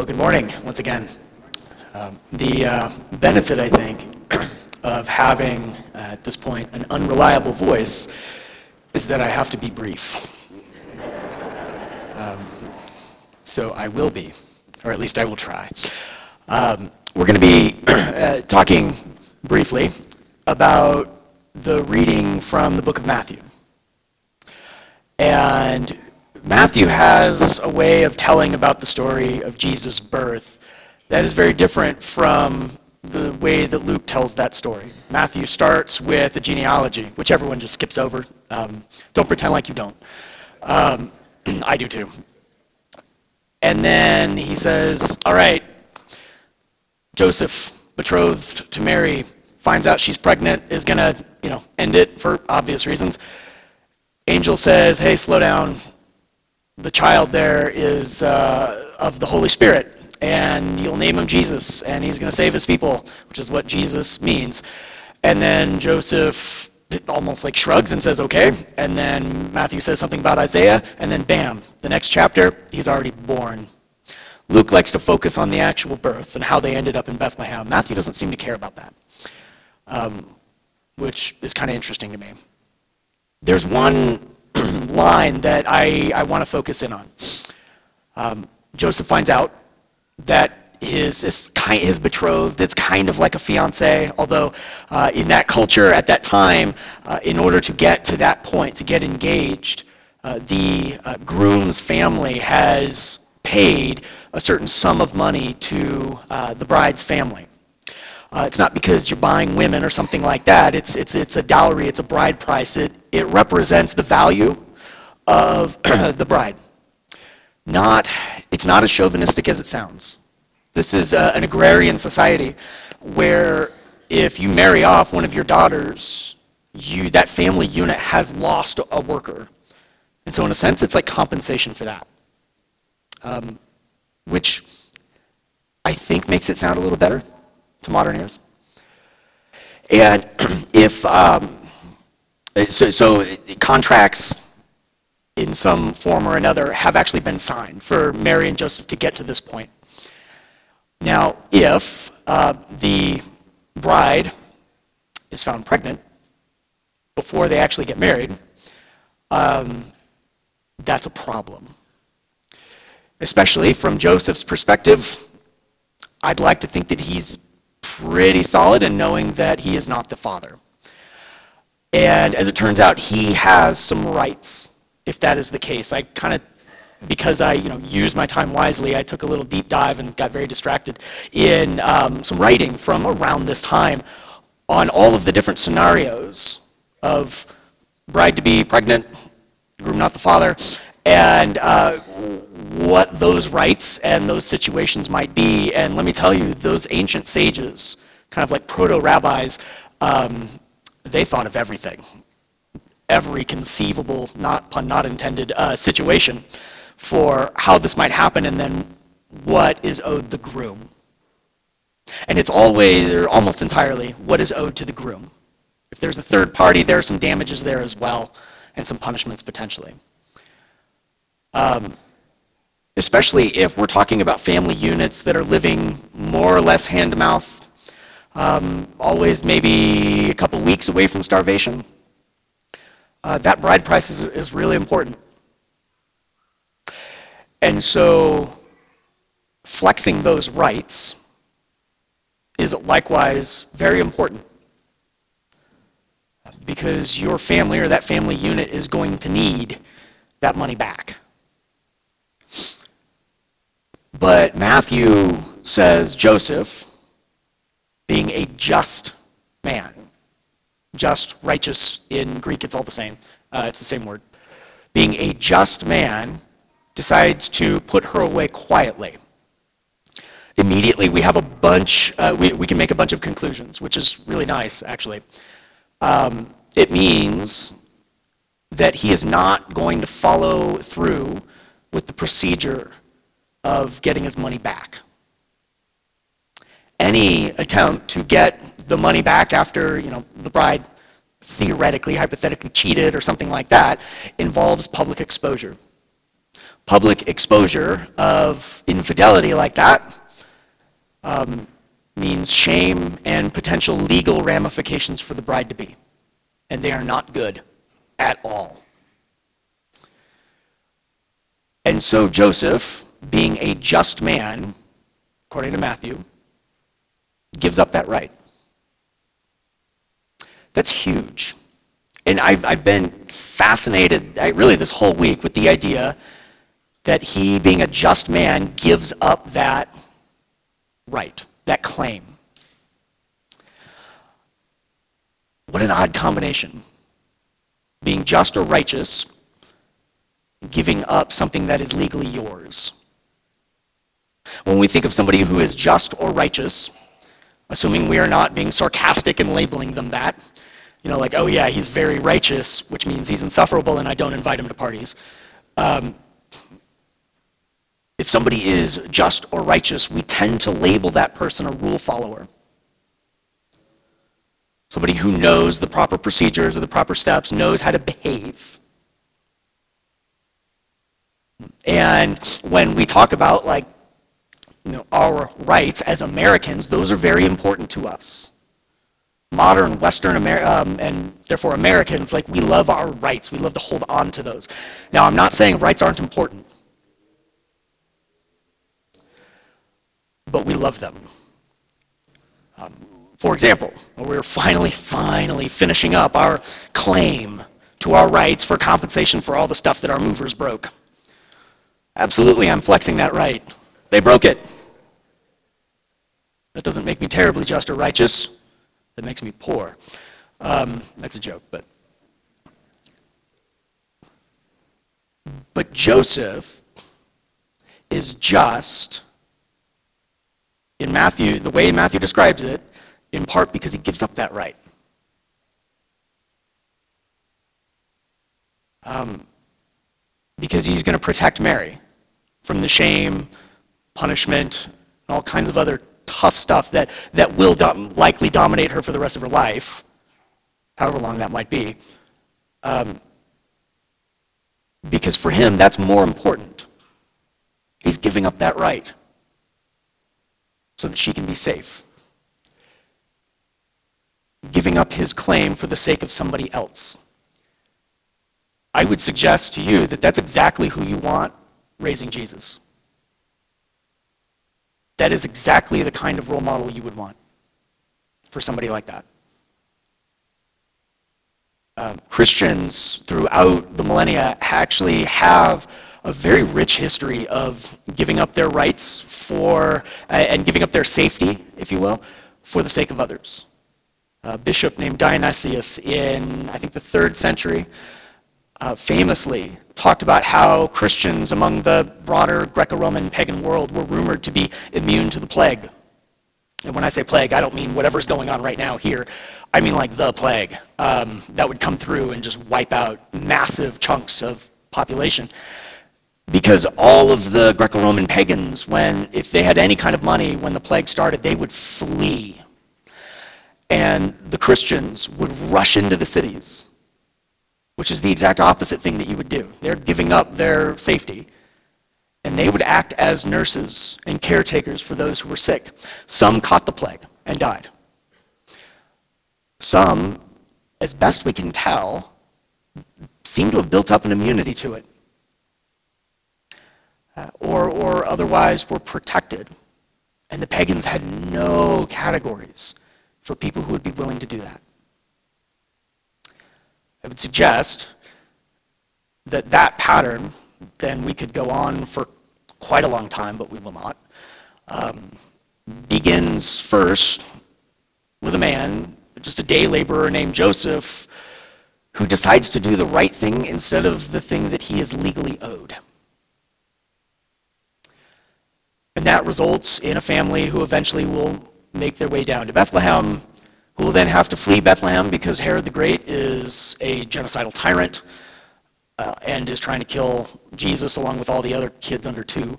Well, good morning once again. Um, the uh, benefit, I think, of having, uh, at this point, an unreliable voice is that I have to be brief. Um, so I will be, or at least I will try. Um, we're going to be uh, talking briefly about the reading from the book of Matthew. And Matthew has a way of telling about the story of Jesus' birth that is very different from the way that Luke tells that story. Matthew starts with a genealogy, which everyone just skips over. Um, don't pretend like you don't. Um, I do too. And then he says, All right, Joseph, betrothed to Mary, finds out she's pregnant, is going to, you know, end it for obvious reasons. Angel says, Hey, slow down the child there is uh, of the Holy Spirit, and you'll name him Jesus, and he's going to save his people, which is what Jesus means. And then Joseph almost like shrugs and says, okay. And then Matthew says something about Isaiah, and then bam, the next chapter, he's already born. Luke likes to focus on the actual birth and how they ended up in Bethlehem. Matthew doesn't seem to care about that, um, which is kind of interesting to me. There's one line that I, I want to focus in on. Um, Joseph finds out that his, his, his betrothed, it's kind of like a fiance, although uh, in that culture at that time, uh, in order to get to that point, to get engaged, uh, the uh, groom's family has paid a certain sum of money to uh, the bride's family. Uh, it's not because you're buying women or something like that. It's, it's, it's a dowry, it's a bride price. It, it represents the value of the bride. Not, it's not as chauvinistic as it sounds. This is uh, an agrarian society where if you marry off one of your daughters, you, that family unit has lost a worker. And so, in a sense, it's like compensation for that, um, which I think makes it sound a little better to modern ears. And if, um, so, so contracts in some form or another have actually been signed for Mary and Joseph to get to this point. Now, if uh, the bride is found pregnant before they actually get married, um, that's a problem. Especially from Joseph's perspective, I'd like to think that he's pretty solid in knowing that he is not the father. And as it turns out, he has some rights if that is the case. I kind of because I, you know, used my time wisely, I took a little deep dive and got very distracted in um, some writing from around this time on all of the different scenarios of bride to be pregnant, groom not the father, and uh, what those rights and those situations might be. And let me tell you, those ancient sages, kind of like proto rabbis, um, they thought of everything every conceivable, not pun not intended, uh, situation for how this might happen and then what is owed the groom. And it's always, or almost entirely, what is owed to the groom. If there's a third party, there are some damages there as well, and some punishments potentially. Um, especially if we're talking about family units that are living more or less hand to mouth, um, always maybe a couple weeks away from starvation uh, that bride price is, is really important. And so flexing those rights is likewise very important because your family or that family unit is going to need that money back. But Matthew says Joseph, being a just man, just, righteous, in Greek it's all the same. Uh, it's the same word. Being a just man, decides to put her away quietly. Immediately, we have a bunch, uh, we, we can make a bunch of conclusions, which is really nice, actually. Um, it means that he is not going to follow through with the procedure of getting his money back. Any attempt to get the money back after you know the bride theoretically, hypothetically cheated or something like that involves public exposure. public exposure of infidelity like that um, means shame and potential legal ramifications for the bride to be. And they are not good at all. And so Joseph, being a just man, according to Matthew, gives up that right. That's huge. And I've, I've been fascinated, I, really, this whole week with the idea that he, being a just man, gives up that right, that claim. What an odd combination. Being just or righteous, giving up something that is legally yours. When we think of somebody who is just or righteous, assuming we are not being sarcastic and labeling them that, you know, like, oh yeah, he's very righteous, which means he's insufferable and I don't invite him to parties. Um, if somebody is just or righteous, we tend to label that person a rule follower. Somebody who knows the proper procedures or the proper steps, knows how to behave. And when we talk about like you know, our rights as Americans, those are very important to us. Modern Western Amer- um, and therefore Americans, like we love our rights. We love to hold on to those. Now, I'm not saying rights aren't important. but we love them. Um, for example, we're finally, finally finishing up our claim to our rights for compensation for all the stuff that our movers broke. Absolutely, I'm flexing that right. They broke it. That doesn't make me terribly just or righteous. That makes me poor. Um, that's a joke, but. But Joseph is just in Matthew, the way Matthew describes it, in part because he gives up that right. Um, because he's going to protect Mary from the shame, punishment, and all kinds of other tough stuff that, that will dom- likely dominate her for the rest of her life, however long that might be. Um, because for him, that's more important. He's giving up that right so that she can be safe. Giving up his claim for the sake of somebody else. I would suggest to you that that's exactly who you want raising Jesus. That is exactly the kind of role model you would want for somebody like that. Um, Christians throughout the millennia actually have a very rich history of giving up their rights for, uh, and giving up their safety, if you will, for the sake of others. A bishop named Dionysius in, I think, the third century, uh, famously talked about how Christians among the broader Greco Roman pagan world were rumored to be immune to the plague. And when I say plague, I don't mean whatever's going on right now here. I mean like the plague um, that would come through and just wipe out massive chunks of population because all of the Greco-Roman pagans, when if they had any kind of money, when the plague started, they would flee. And the Christians would rush into the cities, which is the exact opposite thing that you would do. They're giving up their safety. And they would act as nurses and caretakers for those who were sick. Some caught the plague and died. Some, as best we can tell, seem to have built up an immunity to it uh, or, or otherwise were protected. And the pagans had no categories for people who would be willing to do that. I would suggest that that pattern, then we could go on for quite a long time, but we will not, um, begins first with a man, just a day laborer named Joseph, who decides to do the right thing instead of the thing that he is legally owed. And that results in a family who eventually will make their way down to Bethlehem, who will then have to flee Bethlehem because Herod the Great is a genocidal tyrant uh, and is trying to kill Jesus along with all the other kids under two.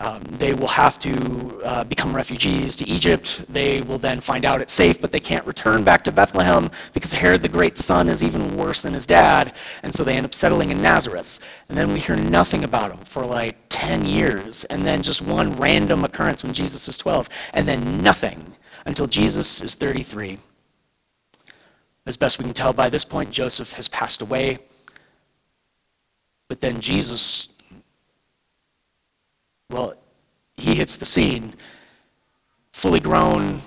Um, they will have to uh, become refugees to Egypt. They will then find out it's safe, but they can't return back to Bethlehem because Herod the Great's son is even worse than his dad. And so they end up settling in Nazareth. And then we hear nothing about him for like 10 years, and then just one random occurrence when Jesus is 12, and then nothing until Jesus is 33. As best we can tell by this point, Joseph has passed away. But then Jesus, well, he hits the scene fully grown,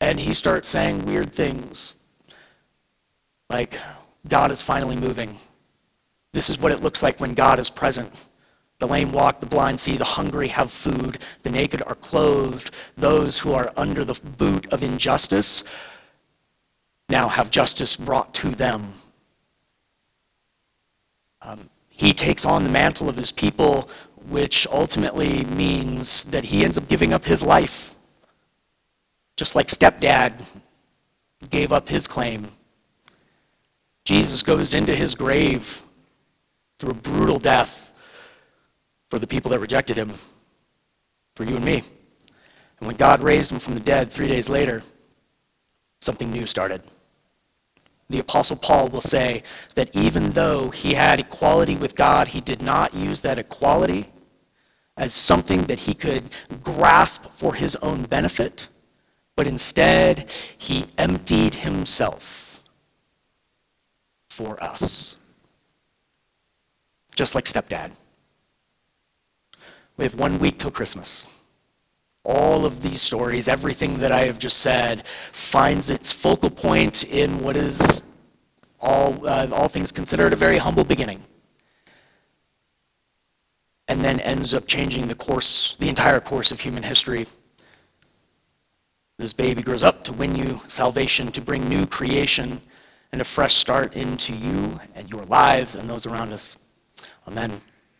and he starts saying weird things like, God is finally moving. This is what it looks like when God is present. The lame walk, the blind see, the hungry have food, the naked are clothed, those who are under the boot of injustice now have justice brought to them. Um, he takes on the mantle of his people, which ultimately means that he ends up giving up his life, just like stepdad gave up his claim. Jesus goes into his grave through a brutal death for the people that rejected him, for you and me. And when God raised him from the dead three days later, something new started. The Apostle Paul will say that even though he had equality with God, he did not use that equality as something that he could grasp for his own benefit, but instead he emptied himself for us just like stepdad. We have one week till Christmas. All of these stories, everything that I have just said, finds its focal point in what is, all, uh, all things considered, a very humble beginning. And then ends up changing the course, the entire course of human history. This baby grows up to win you salvation, to bring new creation and a fresh start into you and your lives and those around us. Amen.